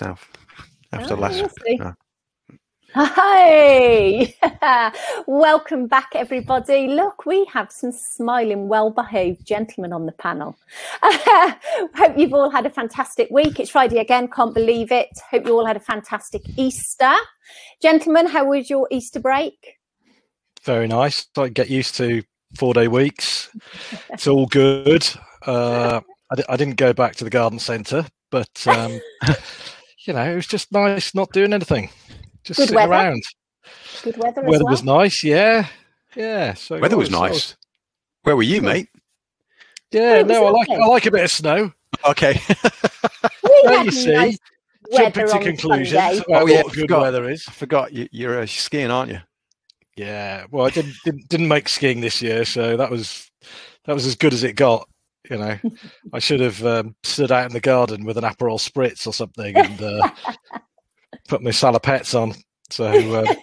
myself after Oh, last. we'll see. Hi! Welcome back, everybody. Look, we have some smiling, well behaved gentlemen on the panel. Hope you've all had a fantastic week. It's Friday again, can't believe it. Hope you all had a fantastic Easter. Gentlemen, how was your Easter break? Very nice. I get used to four day weeks. It's all good. Uh, I, didn't go back to the garden centre, but um, you know, it was just nice not doing anything, just Good sitting weather around. Good weather, as Weather well. was nice. Yeah, yeah. So weather was I nice. Where were you, mate? Yeah, no, I like lovely. I like a bit of snow. Okay. We There had you see. nice Jumping weather to conclusions about Oh, yeah, what good forgot. weather is. I forgot you, you're uh, skiing, aren't you? Yeah, well, I didn't, didn't didn't make skiing this year, so that was that was as good as it got. You know, I should have um, stood out in the garden with an Aperol spritz or something and uh, put my salopettes on. So, uh,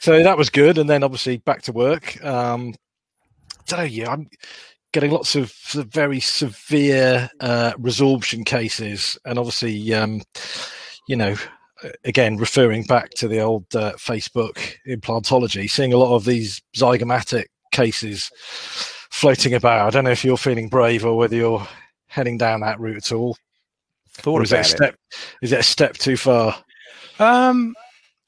so that was good. And then obviously back to work. Um, so yeah, I'm getting lots of of very severe uh, resorption cases, and obviously, um, you know, again referring back to the old uh, Facebook implantology, seeing a lot of these zygomatic cases floating about. I don't know if you're feeling brave or whether you're heading down that route at all. Thought Or is it a step? Is it a step too far? Um,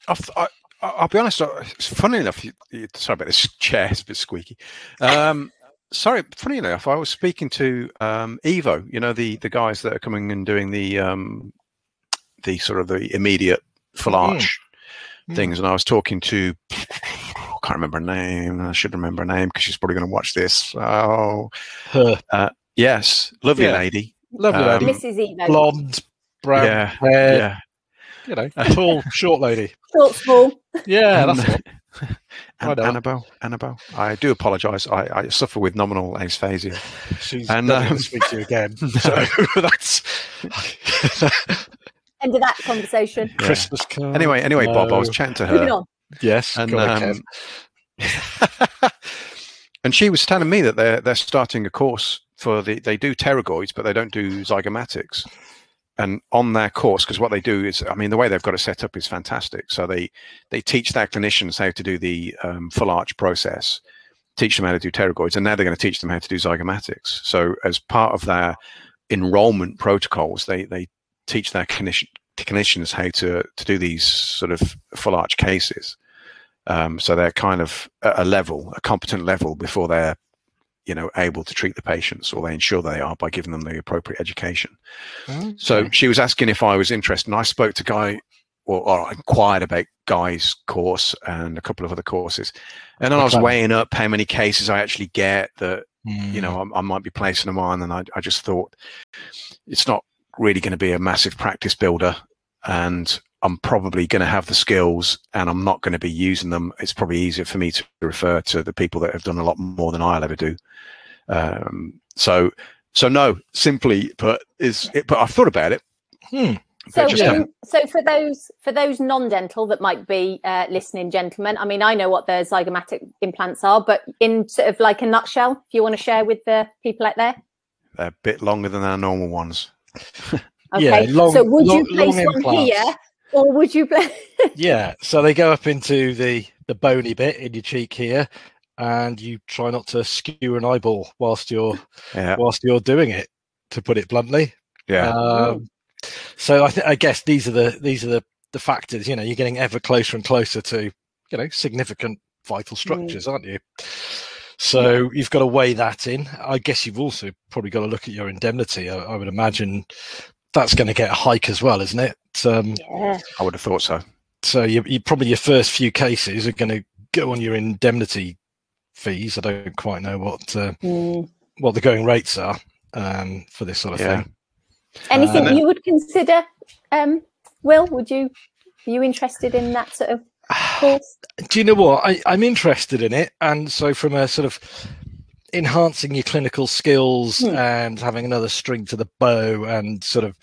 I've, I, I- I'll be honest. It's funny enough. You, you, sorry about this chair; it's a bit squeaky. Um, sorry. Funny enough, I was speaking to um, Evo. You know the the guys that are coming and doing the um, the sort of the immediate full Mm. arch Mm. things, and I was talking to. I can't remember her name. I should remember her name because she's probably going to watch this. Oh, Her yes, lovely Yeah. lady. lovely Um, lady, Mrs. Evo. blonde, brown yeah, hair, yeah. you know, tall, short lady. Short, small. Yeah, And- that's the one. I An- Annabelle, Annabelle. I do apologise. I, I suffer with nominal aphasia. She's And, never going um, to speak to you again. So that's End of that conversation. Yeah. Christmas card. Anyway, anyway, Bob, I was chatting to Moving her, on. Yes, and on, um, and she was telling me that they're they're starting a course for the they do pterygoids, but they don't do zygomatics. And on their course, because what they do is, I mean, the way they've got it set up is fantastic. So they they teach their clinicians how to do the um, full arch process, teach them how to do pterygoids, and now they're going to teach them how to do zygomatics. So as part of their enrollment protocols, they they teach their clinician, clinicians how to to do these sort of full arch cases. Um, so they're kind of at a level, a competent level, before they're you know able to treat the patients, or they ensure they are by giving them the appropriate education. So she was asking if I was interested, and I spoke to Guy, or, or inquired about Guy's course and a couple of other courses, and then I was weighing up how many cases I actually get that you know I, I might be placing them on, and I, I just thought it's not really going to be a massive practice builder, and I'm probably going to have the skills, and I'm not going to be using them. It's probably easier for me to refer to the people that have done a lot more than I'll ever do. Um, so, so no, simply put, is it, but I've thought about it. Hmm. So, just in- so for those for those non-dental that might be uh, listening, gentlemen, I mean, I know what the zygomatic implants are, but in sort of like a nutshell, if you want to share with the people out there. They're a bit longer than our normal ones. Yeah, Okay. long- so would long- you place long one implants. here, or would you place? yeah, so they go up into the the bony bit in your cheek here, and you try not to skew an eyeball whilst you're Yeah, whilst you're doing it, to put it bluntly. yeah, Um, so I, th- I guess these are the these are the the factors. You know, you're getting ever closer and closer to you know significant vital structures, aren't you? So you've got to weigh that in. I guess you've also probably got to look at your indemnity. I, I would imagine that's going to get a hike as well, isn't it? Um, Yeah. I would have thought so. so you, you probably your first few cases are going to go on your indemnity fees. I don't quite know what uh, Mm. what the going rates are um, for this sort of Yeah. thing. Anything Uh, you would consider, um, Will? Would you? Are you interested in that sort of course? Do you know what? I, I'm interested in it, and so from a sort of enhancing your clinical skills Hmm. and having another string to the bow, and sort of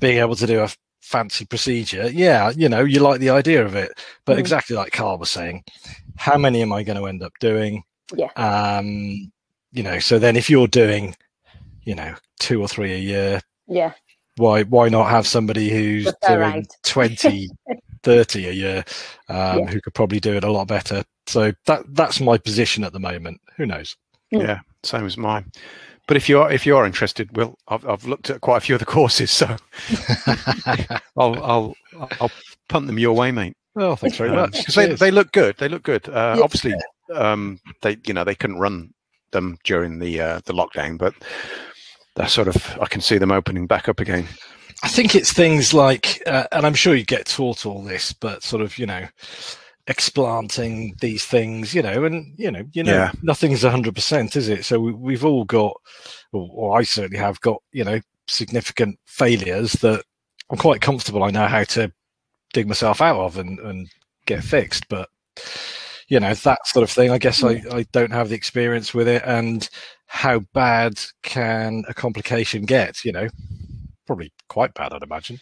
being able to do a fancy procedure. Yeah, you know, you like the idea of it, but Hmm. exactly like Carl was saying, how many am I going to end up doing? Yeah. Um, you know, so then if you're doing, you know, two or three a year, Yeah. why why not have somebody who's doing out. 20, 30 a year, um, Yeah. who could probably do it a lot better. So that that's my position at the moment. Who knows? Mm. Yeah, same as mine. But if you are if you are interested, Will, I've I've looked at quite a few of the courses, so I'll I'll I'll punt them your way, mate. well, thanks very much. Because they, they look good. They look good. Uh, Yeah. Obviously, um, they you know they couldn't run them during the uh, the lockdown, but they're sort of I can see them opening back up again. I think it's things like, uh, and I'm sure you get taught all this, but sort of, you know, explanting these things, you know, and you know, you know, Yeah. nothing's hundred percent, is it? So we, we've all got, or, or I certainly have got, you know, significant failures that I'm quite comfortable. I know how to dig myself out of and, and get fixed, but you know, that sort of thing. I guess I, I don't have the experience with it, and how bad can a complication get? You know, probably quite bad, I'd imagine.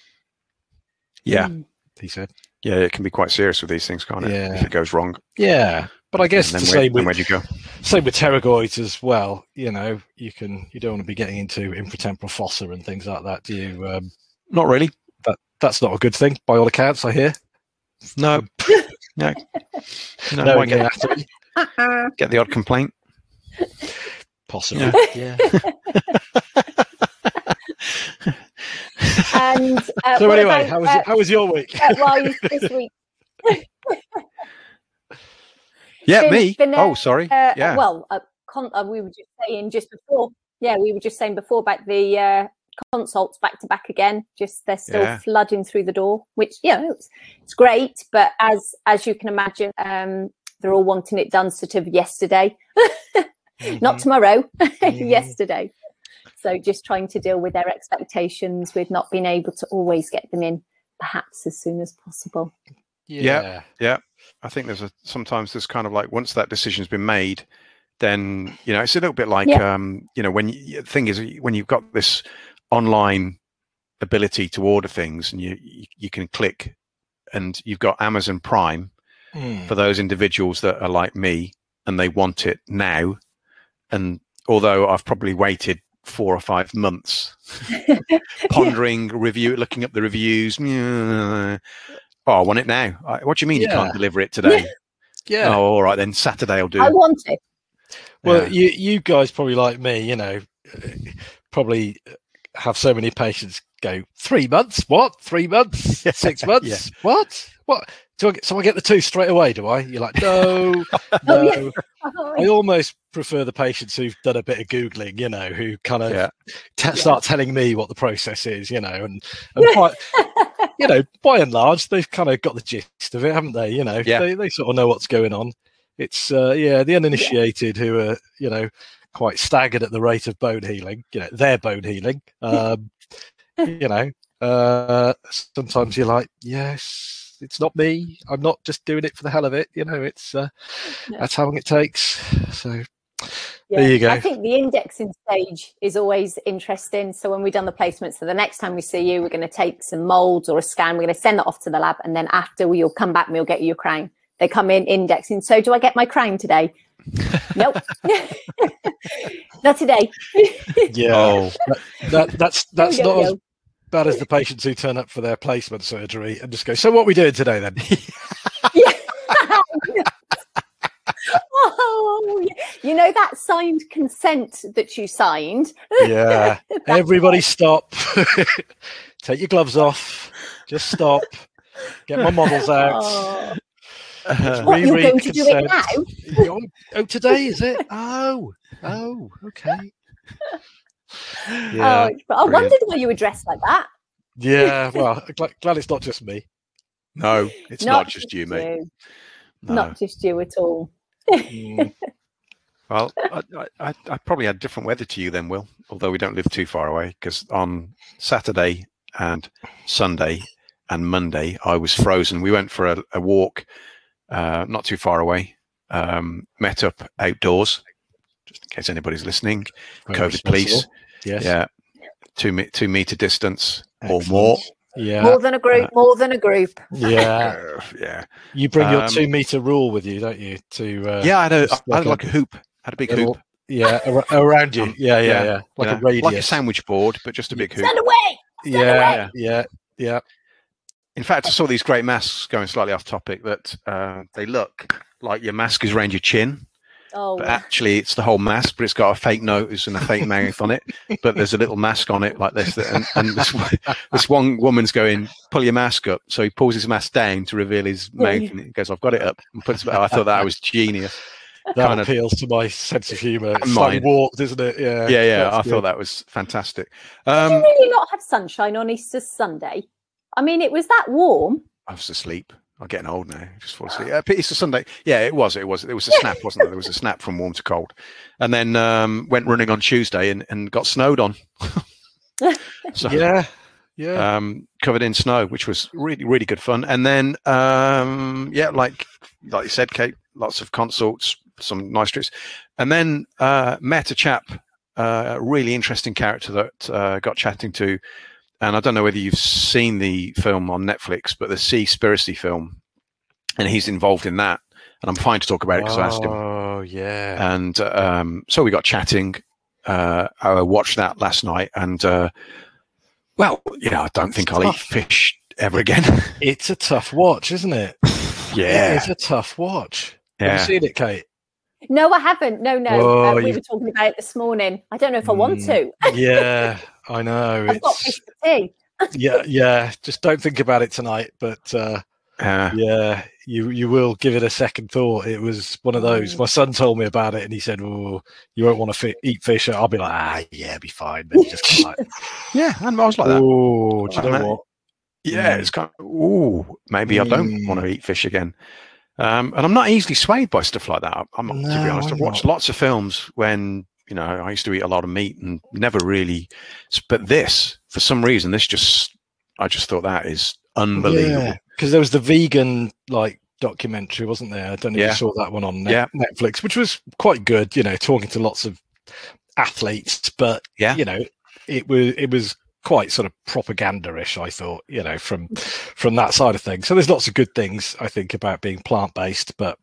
Yeah, Mm. He said, yeah, it can be quite serious with these things, can't it? Yeah. If it goes wrong, "Yeah, but I guess the where, same with where'd you go? same with pterygoids as well. You know, you can you don't want to be getting into infratemporal fossa and things like that. Do you? Um, Not really. that's not a good thing, by all accounts. I hear. No, no, no. No, get, anatomy, get the odd complaint. possibly. Yeah. And uh, So anyway, about, how was uh, how was your week? uh, wise this week? Yeah, Been- me. been, uh, oh, sorry. Uh, yeah, Well, uh, con- uh, we were just saying just before. Yeah, we were just saying before about the uh, consults back to back again. Just they're still Yeah. flooding through the door, which yeah, it's, it's great. But as as you can imagine, um, they're all wanting it done sort of yesterday, not Mhm. tomorrow, Mhm. yesterday. So just trying to deal with their expectations with not being able to always get them in, perhaps as soon as possible. yeah. Yeah. I think there's a sometimes there's kind of like once that decision's been made, then you know it's a little bit like um, you know when you, the thing is when you've got this online ability to order things and you you, you can click and you've got Amazon Prime Mm. for those individuals that are like me and they want it now and although I've probably waited four or five months pondering review looking up the reviews oh I want it now what do you mean you can't deliver it today Yeah. Oh, all right then. Saturday I'll do. I want it. Well, Yeah. you you guys probably like me, you know, probably have so many patients go three months. What? Three months? Six months? What? What? Do I get, so I get the two straight away? Do I? You're like, no, no. Oh, yeah. Oh, I almost prefer the patients who've done a bit of googling, you know, who kind of Yeah. te- start telling me what the process is, you know, and, and quite, you know, by and large, they've kind of got the gist of it, haven't they? You know, Yeah. they, they sort of know what's going on. It's, uh, yeah, the uninitiated who are, you know, quite staggered at the rate of bone healing, you know, their bone healing. Um, you know, uh, sometimes you're like, yes, it's not me. I'm not just doing it for the hell of it. You know, it's, uh, Yeah. that's how long it takes. So, Yeah. There you go. I think the indexing stage is always interesting. So when we've done the placement, so the next time we see you, we're going to take some molds or a scan. We're going to send that off to the lab, and then after we'll come back and we'll get you your crown. They come in indexing. So do I get my crown today? nope, not today. yeah. Oh, that that's that's not as yo. bad as the patients who turn up for their placement surgery and just go. So what are we doing today then? Oh, you know that signed consent that you signed. yeah, everybody stop. Take your gloves off. Just stop. Get my models out. Oh, uh, what you're Reread going to do it now? Oh, oh, today is it? Oh, oh, okay. Yeah, oh, it's- I brilliant. wondered why you were dressed like that. yeah. Well, glad, glad it's not just me. no, it's not, just you, mate. No. Not just you at all. Mm, Well, I, I, I- I probably had different weather to you then, Will. Although we don't live too far away, because on Saturday and Sunday and Monday I was frozen. We went for a, a walk, uh, not too far away. Um, met up outdoors, just in case anybody's listening. very COVID, please. Responsible. Yes. Yeah, two me- two meter distance or more. Yeah. More than a group, more than a group. Yeah. Uh, yeah, You bring your Um, two meter rule with you, don't you? To uh, yeah. I had a, just I had like like a hoop. Had a big little- hoop. yeah, ar- around you. Um, yeah, yeah, yeah, yeah. Like you a know, radius. like a sandwich board, but just a big hoop. Stand away! Yeah, yeah, yeah. In fact, I saw these great masks going slightly off topic that uh, they look like your mask is around your chin, Oh, but actually it's the whole mask, but it's got a fake nose and a fake mouth on it. But there's a little mask on it like this, that- and, and this, this one woman's going, "Pull your mask up." So he pulls his mask down to reveal his mouth, and he goes, "I've got it up." And puts. I thought that was genius. That Kind of- appeals to my sense of humour. It's And slightly warped, isn't it? Yeah, Yeah, yeah, I good. thought that was fantastic. did Um, you really not have sunshine on Easter Sunday? I mean, it was that warm. I was asleep. I'm getting old now. Just fall asleep. Uh, It's a Sunday. Yeah, it was. It was. It was a snap, wasn't it? There was a snap from warm to cold, and then um, went running on Tuesday and, and got snowed on. so Yeah, yeah. um, covered in snow, which was really really good fun. And then um, yeah, like like you said, Kate, lots of consults, some nice trips, and then uh, met a chap, uh, a really interesting character that uh, got chatting to. And I don't know whether you've seen the film on Netflix, but the Seaspiracy film, and he's involved in that. And I'm fine to talk about it because I asked him. Oh, yeah. And um, so we got chatting. Uh, I watched that last night, and uh, well, you know, I don't think I'll eat fish ever again. It's a tough watch, isn't it? yeah, It's a tough watch. Have you seen it, Kate? No, I haven't. No, no. Whoa, uh, we you- were talking about it this morning. I don't know if I want Mm, to. yeah, I know. I've got It's, fish for tea. yeah, yeah. Just don't think about it tonight. But uh, Uh, yeah, you you will give it a second thought. It was one of those. Mm. My son told me about it, and he said, "Oh, you won't want to fi- eat fish." I'll be like, "Ah, yeah, be fine." Then just like, yeah, and I was like that. "Oh, do you Like know that. what?" Yeah, Mm. it's kind of, ooh, maybe I don't want Mm. to eat fish again. Um, and I'm not easily swayed by stuff like that. I'm, to be honest. I've watched not. lots of films when, you know, I used to eat a lot of meat and never really, but this, for some reason, this just, I just thought that is unbelievable. Because there was the vegan like documentary, wasn't there? I don't know if Yeah. you saw that one on Net- Yeah. Netflix, which was quite good. You know, talking to lots of athletes, but Yeah. you know, it was it was quite sort of propaganda-ish. I thought, you know, from from that side of things. So there's lots of good things I think about being plant-based, but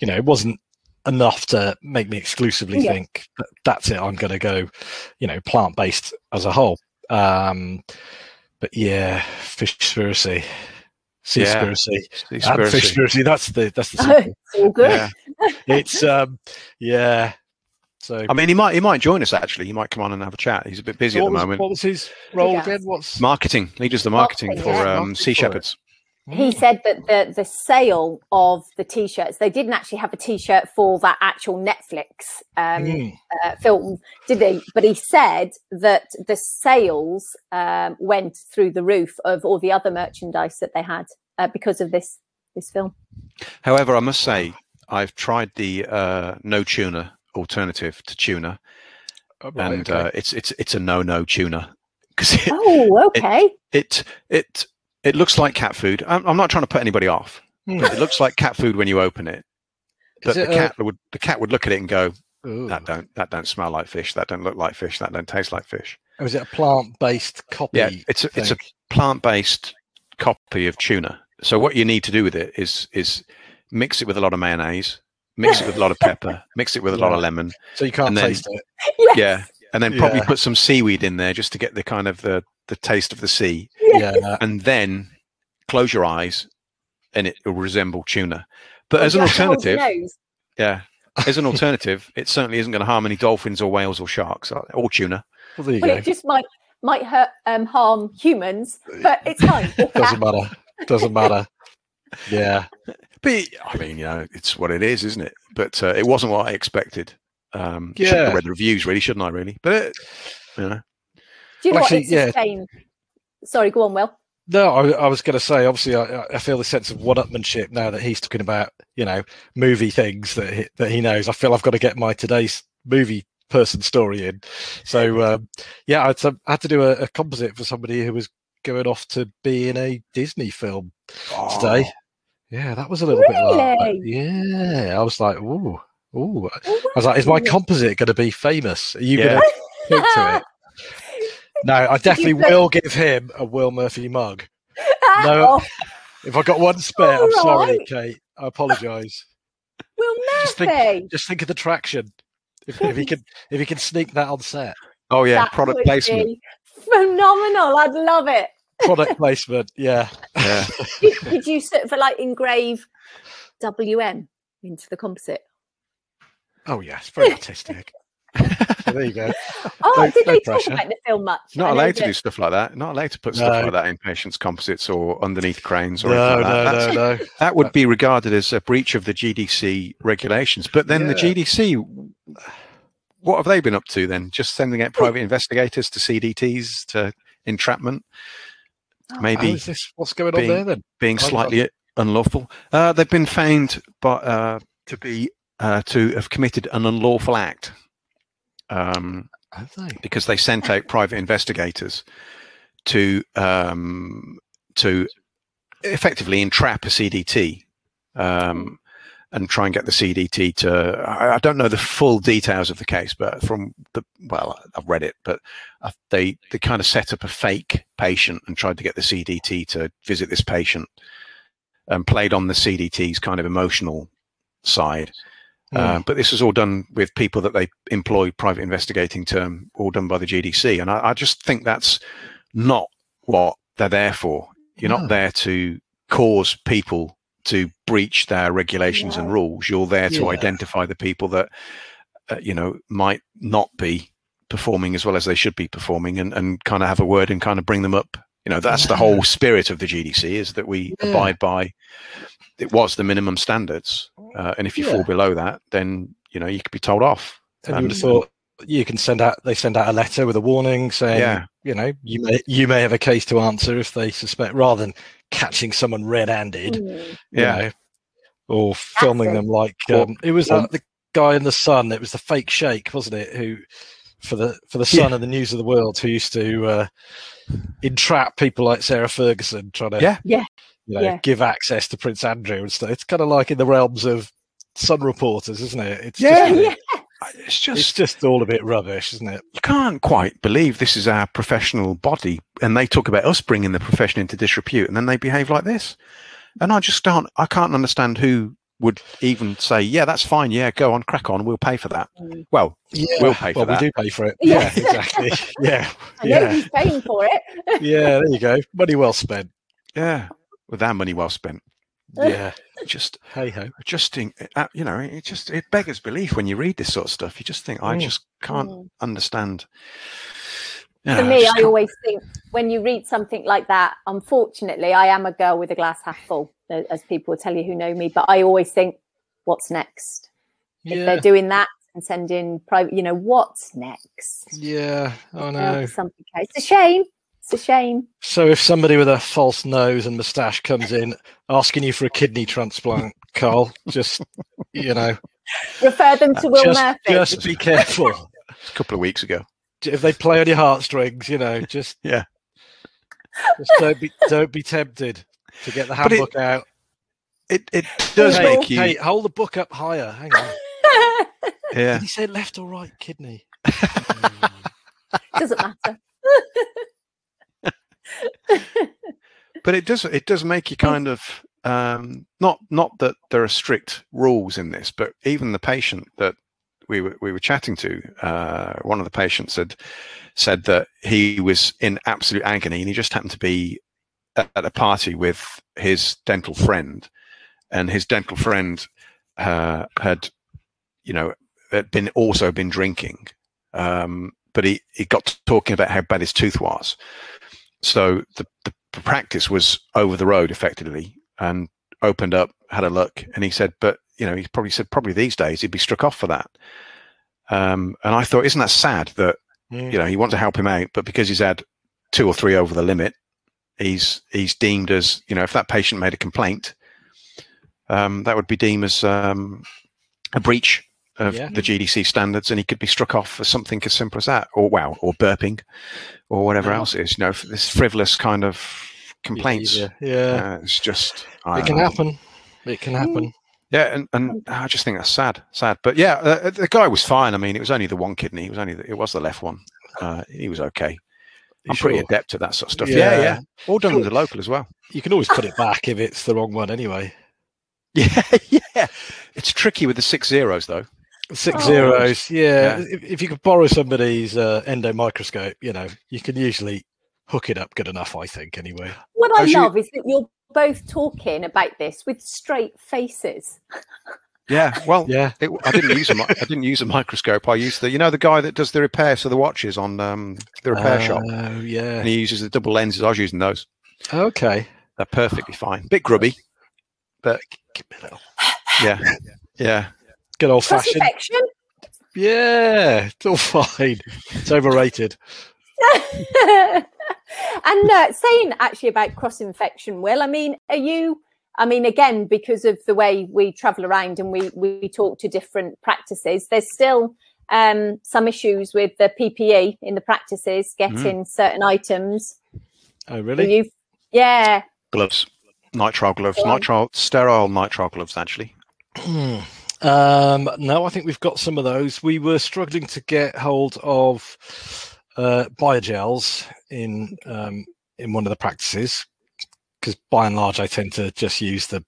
you know, it wasn't enough to make me exclusively Yeah. think that that's it. I'm going to go, you know, plant-based as a whole. Um, but yeah, fish conspiracy, sea Yeah. conspiracy, and Seaspiracy. fish conspiracy. That's the that's the. sequel. it's all good. Yeah. it's um, yeah. So I mean, he might, he might join us actually. He might come on and have a chat. He's a bit busy at the was, moment. what was his role Yeah. again? What's Marketing. He does the marketing, Marketing, for yeah. um, Sea Shepherds. it. Shepherds. He said that the the sale of the t-shirts, they didn't actually have a t-shirt for that actual Netflix um, Mm. uh, film, did they? But he said that the sales um, went through the roof of all the other merchandise that they had uh, because of this this film. However, I must say, I've tried the uh, no tuna alternative to tuna, Oh, right, and okay. uh, it's it's it's a no no tuna because Oh, okay. it it it looks like cat food. I'm, I'm not trying to put anybody off. Hmm. But it looks like cat food when you open it. But Is the it a- cat would the cat would look at it and go, Ooh. "That don't that don't smell like fish. That don't look like fish. That don't taste like fish." Oh, is it a plant-based copy? Yeah, it's a, it's a plant based copy of tuna. So what you need to do with it is is mix it with a lot of mayonnaise, mix it with a lot of pepper, mix it with a lot of lemon, so you can't then- taste it. Yes. yeah, and then probably Yeah. put some seaweed in there just to get the kind of the the taste of the sea, Yeah, and then close your eyes, and it will resemble tuna. But Oh, as an just hold your alternative, yeah, as an alternative, it certainly isn't going to harm any dolphins or whales or sharks or, or tuna. well, there you Well, go. it just might might hurt um, harm humans, but it's fine. Or Doesn't cats. matter. Doesn't matter. Yeah. But I mean, you know, it's what it is, isn't it? But uh, it wasn't what I expected. Um, Should Yeah. have read the reviews, really, shouldn't I? Really, but it, you know, Do you know Well, what? It's yeah. Sorry, go on, Will. No, I, I was going to say. Obviously, I, I feel the sense of one-upmanship now that he's talking about, you know, movie things that he, that he knows. I feel I've got to get my today's movie person story in. So, um, yeah, I had to, I had to do a, a composite for somebody who was going off to be in a Disney film today. Yeah, that was a little bit like, Really? yeah. I was like, ooh, ooh. Uh, oh, I Oh, was like, is my composite going to be famous? Are you Yeah. going to speak to it? No, I definitely put- will give him a Will Murphy mug. No. Oh, If I got one spare, I'm All sorry. Kate. I apologise. Will Just think- Murphy. Just think of the traction. If, if he can, if he can sneak that on set. oh yeah, That product would placement. be Phenomenal. I'd love it. Product placement. Yeah. Yeah. Did, did you sort of like engrave WM into the composite? Oh yes, very artistic. So there you go. Oh, No- did no they talk about the film much? Not allowed to do stuff like that. Not allowed to put stuff like that in patients' composites or underneath cranes or No, anything like no, that. No, no. That would be regarded as a breach of the GDC regulations. But then the GDC, what have they been up to then? Just sending out private investigators to CDTs to entrapment, Oh, maybe How is this? What's going being- on there then? being I- I- slightly unlawful. Uh, they've been found but, uh, to be uh, to have committed an unlawful act. Um, Have they? because they sent out private investigators to um, to effectively entrap a CDT um, and try and get the CDT to. I, I don't know the full details of the case, but from the well, I've read it, but uh, they they kind of set up a fake patient and tried to get the CDT to visit this patient and played on the CDT's kind of emotional side. Uh, but this was all done with people that they employ private investigating term, all done by the GDC. And I, I just think that's not what they're there for. You're No. not there to cause people to breach their regulations and rules. You're there to Yeah. identify the people that, uh, you know, might not be performing as well as they should be performing and, and kind of have a word and kind of bring them up. You know, that's the whole spirit of the GDC is that we Yeah. abide by, it was the minimum standards. Uh, and if you Yeah. fall below that, then you know you could be told off. And you would And- thought you can send out they send out a letter with a warning saying Yeah. you know you may you may have a case to answer if they suspect rather than catching someone red-handed Mm. Yeah. know, or filming it. them like Or- um, it was or- that the guy in the sun it was the fake sheikh wasn't it who for the for the sun Yeah. and the news of the world who used to uh, entrap people like sarah ferguson trying to Yeah. Yeah. You know, Yeah. give access to prince andrew and stuff it's kind of like in the realms of sun reporters isn't it it's Yeah. just, Yeah. It's it's just just all a bit rubbish isn't it you can't quite believe this is our professional body, and they talk about us bringing the profession into disrepute, and then they behave like this. And I just can't. I can't understand who would even say, "Yeah, that's fine. Yeah, go on, crack on. We'll pay for that." Mm. Well, yeah We'll pay for well, that. we do pay for it Yeah. yeah, exactly yeah I know yeah he's paying for it. yeah there you go money well spent yeah, with our money well spent. yeah Just hey ho just think, uh, you know, it just it beggars belief when you read this sort of stuff. You just think, I Mm. just can't Mm. understand. You For me, just I always think when you read something like that, unfortunately, I am a girl with a glass half full, as people will tell you who know me. But I always think, what's next? If they're doing that and sending private, you know, what's next? yeah i Uh, know something. It's a shame. It's a shame. So if somebody with a false nose and moustache comes in asking you for a kidney transplant, Carl, just you know, Refer them to Will just, Murphy. just be careful. a couple of weeks ago. if they play on your heartstrings, you know, just Yeah. just don't be don't be tempted to get the But it- handbook out. It it does Hey, make you. hey, hold the book up higher. Hang on. yeah. Did he say left or right kidney? Doesn't matter. but it does it does make you kind of um, not not that there are strict rules in this, but even the patient that we were we were chatting to, uh, one of the patients had said that he was in absolute agony, and he just happened to be at, at a party with his dental friend, and his dental friend uh, had, you know, had been also been drinking, um, but he he got to talking about how bad his tooth was, so the, the practice was over the road effectively and opened up had a look and he said but you know he probably said probably these days he'd be struck off for that um, and i thought isn't that sad that Mm. you know he wants to help him out but because he's had two or three over the limit he's he's deemed as you know if that patient made a complaint um, that would be deemed as um, a breach of Yeah. the GDC standards, and he could be struck off for something as simple as that, or wow, or burping, or whatever Yeah. else it is. You know, this frivolous kind of complaints. Behaviour. Yeah, Uh, it's just I it can know. happen. It can happen. Yeah, and, and I just think that's sad, sad. But yeah, uh, the guy was fine. I mean, it was only the one kidney. It was only the, it was the left one. Uh, he was okay. I'm pretty adept at that sort of stuff. Yeah, Yeah. yeah. All done Sure. with the local as well. You can always put it back if it's the wrong one anyway. Yeah, yeah. It's tricky with the six zeros though. Six Oh. zeros. Yeah. Yeah. If, if you could borrow somebody's uh, endo microscope, you know, you can usually hook it up good enough, I think, anyway. What I As you- love is that you're both talking about this with straight faces. Yeah, well, Yeah. it, I didn't use a mi- I didn't use a microscope. I used the you know the guy that does the repairs for the watches on um, the repair shop, Oh, yeah. and he uses the double lenses. I was using those. Okay. They're perfectly fine. Bit grubby, but Give me a little- yeah, yeah. Good old Cross fashioned. infection. Yeah. It's all fine. It's overrated. and uh, saying actually about cross infection, Will, I mean, are you? I mean, again, because of the way we travel around and we we talk to different practices, there's still um, some issues with the PPE in the practices getting certain items. Oh, really? you? Yeah. Gloves, nitrile gloves, Go on. nitrile sterile nitrile gloves. Actually, um, no, I think we've got some of those. We were struggling to get hold of uh, biogels in um, in one of the practices because, by and large, I tend to just use the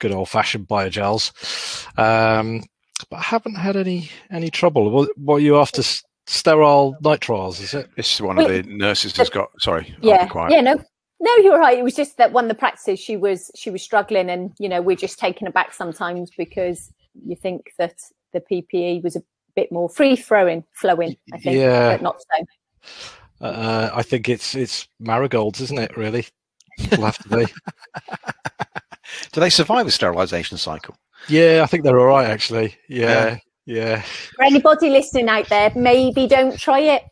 good old fashioned biogels. Um, but I haven't had any any trouble. What, what are you after? S- Sterile nitriles, is it? this is one Well, of the nurses has got. Sorry, yeah quiet. yeah no no you're right it was just that one of the practices she was she was struggling and you know we're just taken aback sometimes because you think that the ppe was a bit more free throwing flowing i think Yeah. but not so Uh, I think it's it's marigolds, isn't it? Really, will have to be. Do they survive the sterilisation cycle? Yeah, I think they're all right actually. Yeah, yeah. for anybody listening out there maybe don't try it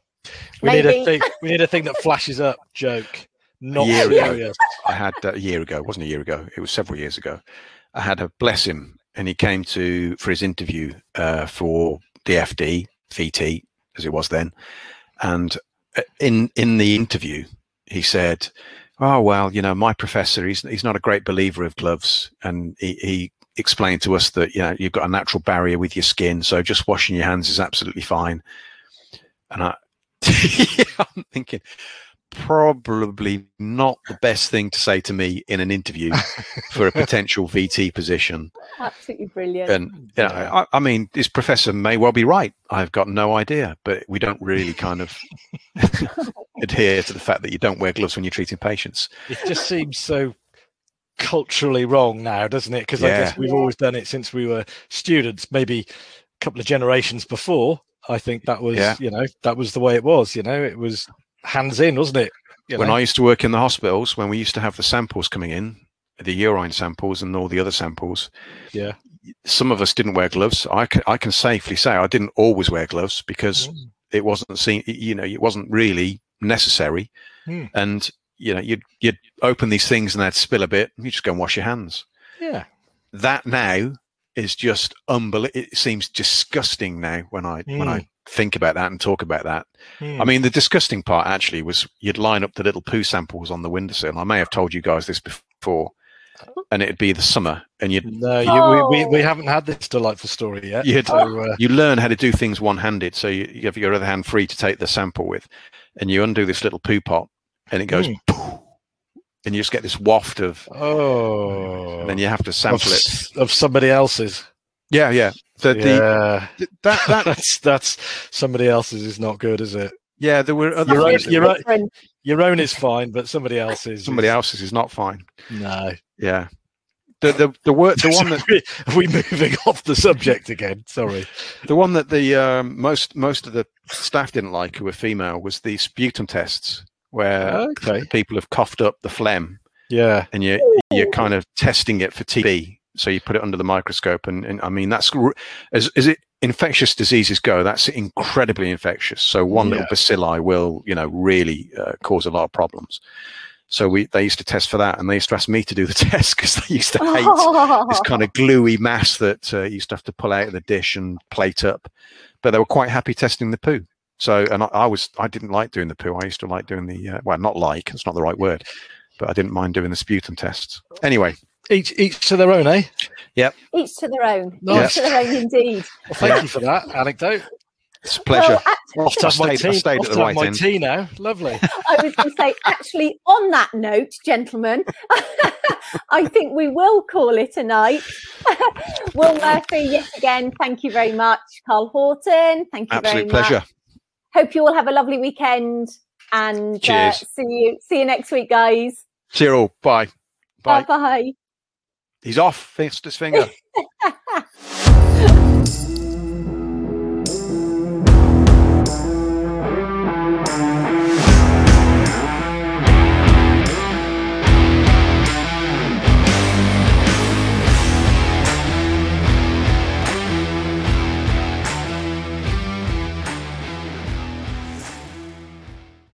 We need a thing. We need a thing that flashes up. Joke, not year ago. I had uh, a year ago. It wasn't a year ago. It was several years ago. I had a bless him, and he came to for his interview uh, for the FD VT as it was then, and uh, in in the interview he said, "Oh well, you know, my professor he's he's not a great believer of gloves, and he." he explained to us that you know you've got a natural barrier with your skin so just washing your hands is absolutely fine and i i'm thinking probably not the best thing to say to me in an interview for a potential VT position. absolutely brilliant And you know, I, I mean, this professor may well be right. I've got no idea, but we don't really kind of adhere to the fact that you don't wear gloves when you're treating patients. It just seems so culturally wrong now, doesn't it? Because I guess we've always done it since we were students. Maybe a couple of generations before. I think that was, Yeah. you know, that was the way it was. You know, it was hands in, wasn't it? You when know? I used to work in the hospitals, when we used to have the samples coming in, the urine samples and all the other samples, yeah. some of us didn't wear gloves. I can, I can safely say I didn't always wear gloves because Mm. it wasn't seen you know it wasn't really necessary Hmm. and you know you'd you'd open these things and they'd spill a bit and you just go and wash your hands Yeah. that now is just unbelievable it seems disgusting now when i when i think about that and talk about that Hmm. i mean the disgusting part actually was you'd line up the little poo samples on the windowsill i may have told you guys this before and it'd be the summer and you'd no, you, we, we, we Oh. haven't had this delightful story yet. You'd- so, uh, you learn how to do things one-handed so you, you have your other hand free to take the sample with and you undo this little poo pot and it goes Hmm. poof, and you just get this waft of oh, and then you have to of, sample it of somebody else's. Yeah yeah the, the, yeah, th- that that that's that's somebody else's is not good, is it? yeah there were other Your own- your own- Your own is fine, but somebody else's. somebody is, else's is not fine No. yeah the the the, wor- the one that Are we moving off the subject again? Sorry. the one that the um, most most of the staff didn't like who were female was the sputum tests where Okay. people have coughed up the phlegm Yeah. and you you're kind of testing it for TB. So you put it under the microscope, and, and I mean that's as as it infectious diseases go, that's incredibly infectious. So one little bacilli will you know really uh, cause a lot of problems. So we they used to test for that, and they used to ask me to do the test because they used to hate Oh. this kind of gluey mass that uh, you used to have to pull out of the dish and plate up. But they were quite happy testing the poo. So, and I, I was, I didn't like doing the poo. I used to like doing the, uh, well, not like, it's not the right word, but I didn't mind doing the sputum tests. Anyway, Each each to their own, eh? Yep. Each to their own Nice. each to their own indeed Well, thank you for that anecdote. it's a pleasure. Well, I Off to have my stayed, I tea, stayed off at the to right my end. tea now. Lovely. I was going to say, actually, on that note, gentlemen, I think we will call it a night. Will Murphy, yet again, thank you very much. Carl Horton, thank you Absolute very pleasure. much. Hope you all have a lovely weekend and uh, Cheers. see you see you next week, guys. See you all. Bye. Bye. Bye bye. He's off. Fist his finger.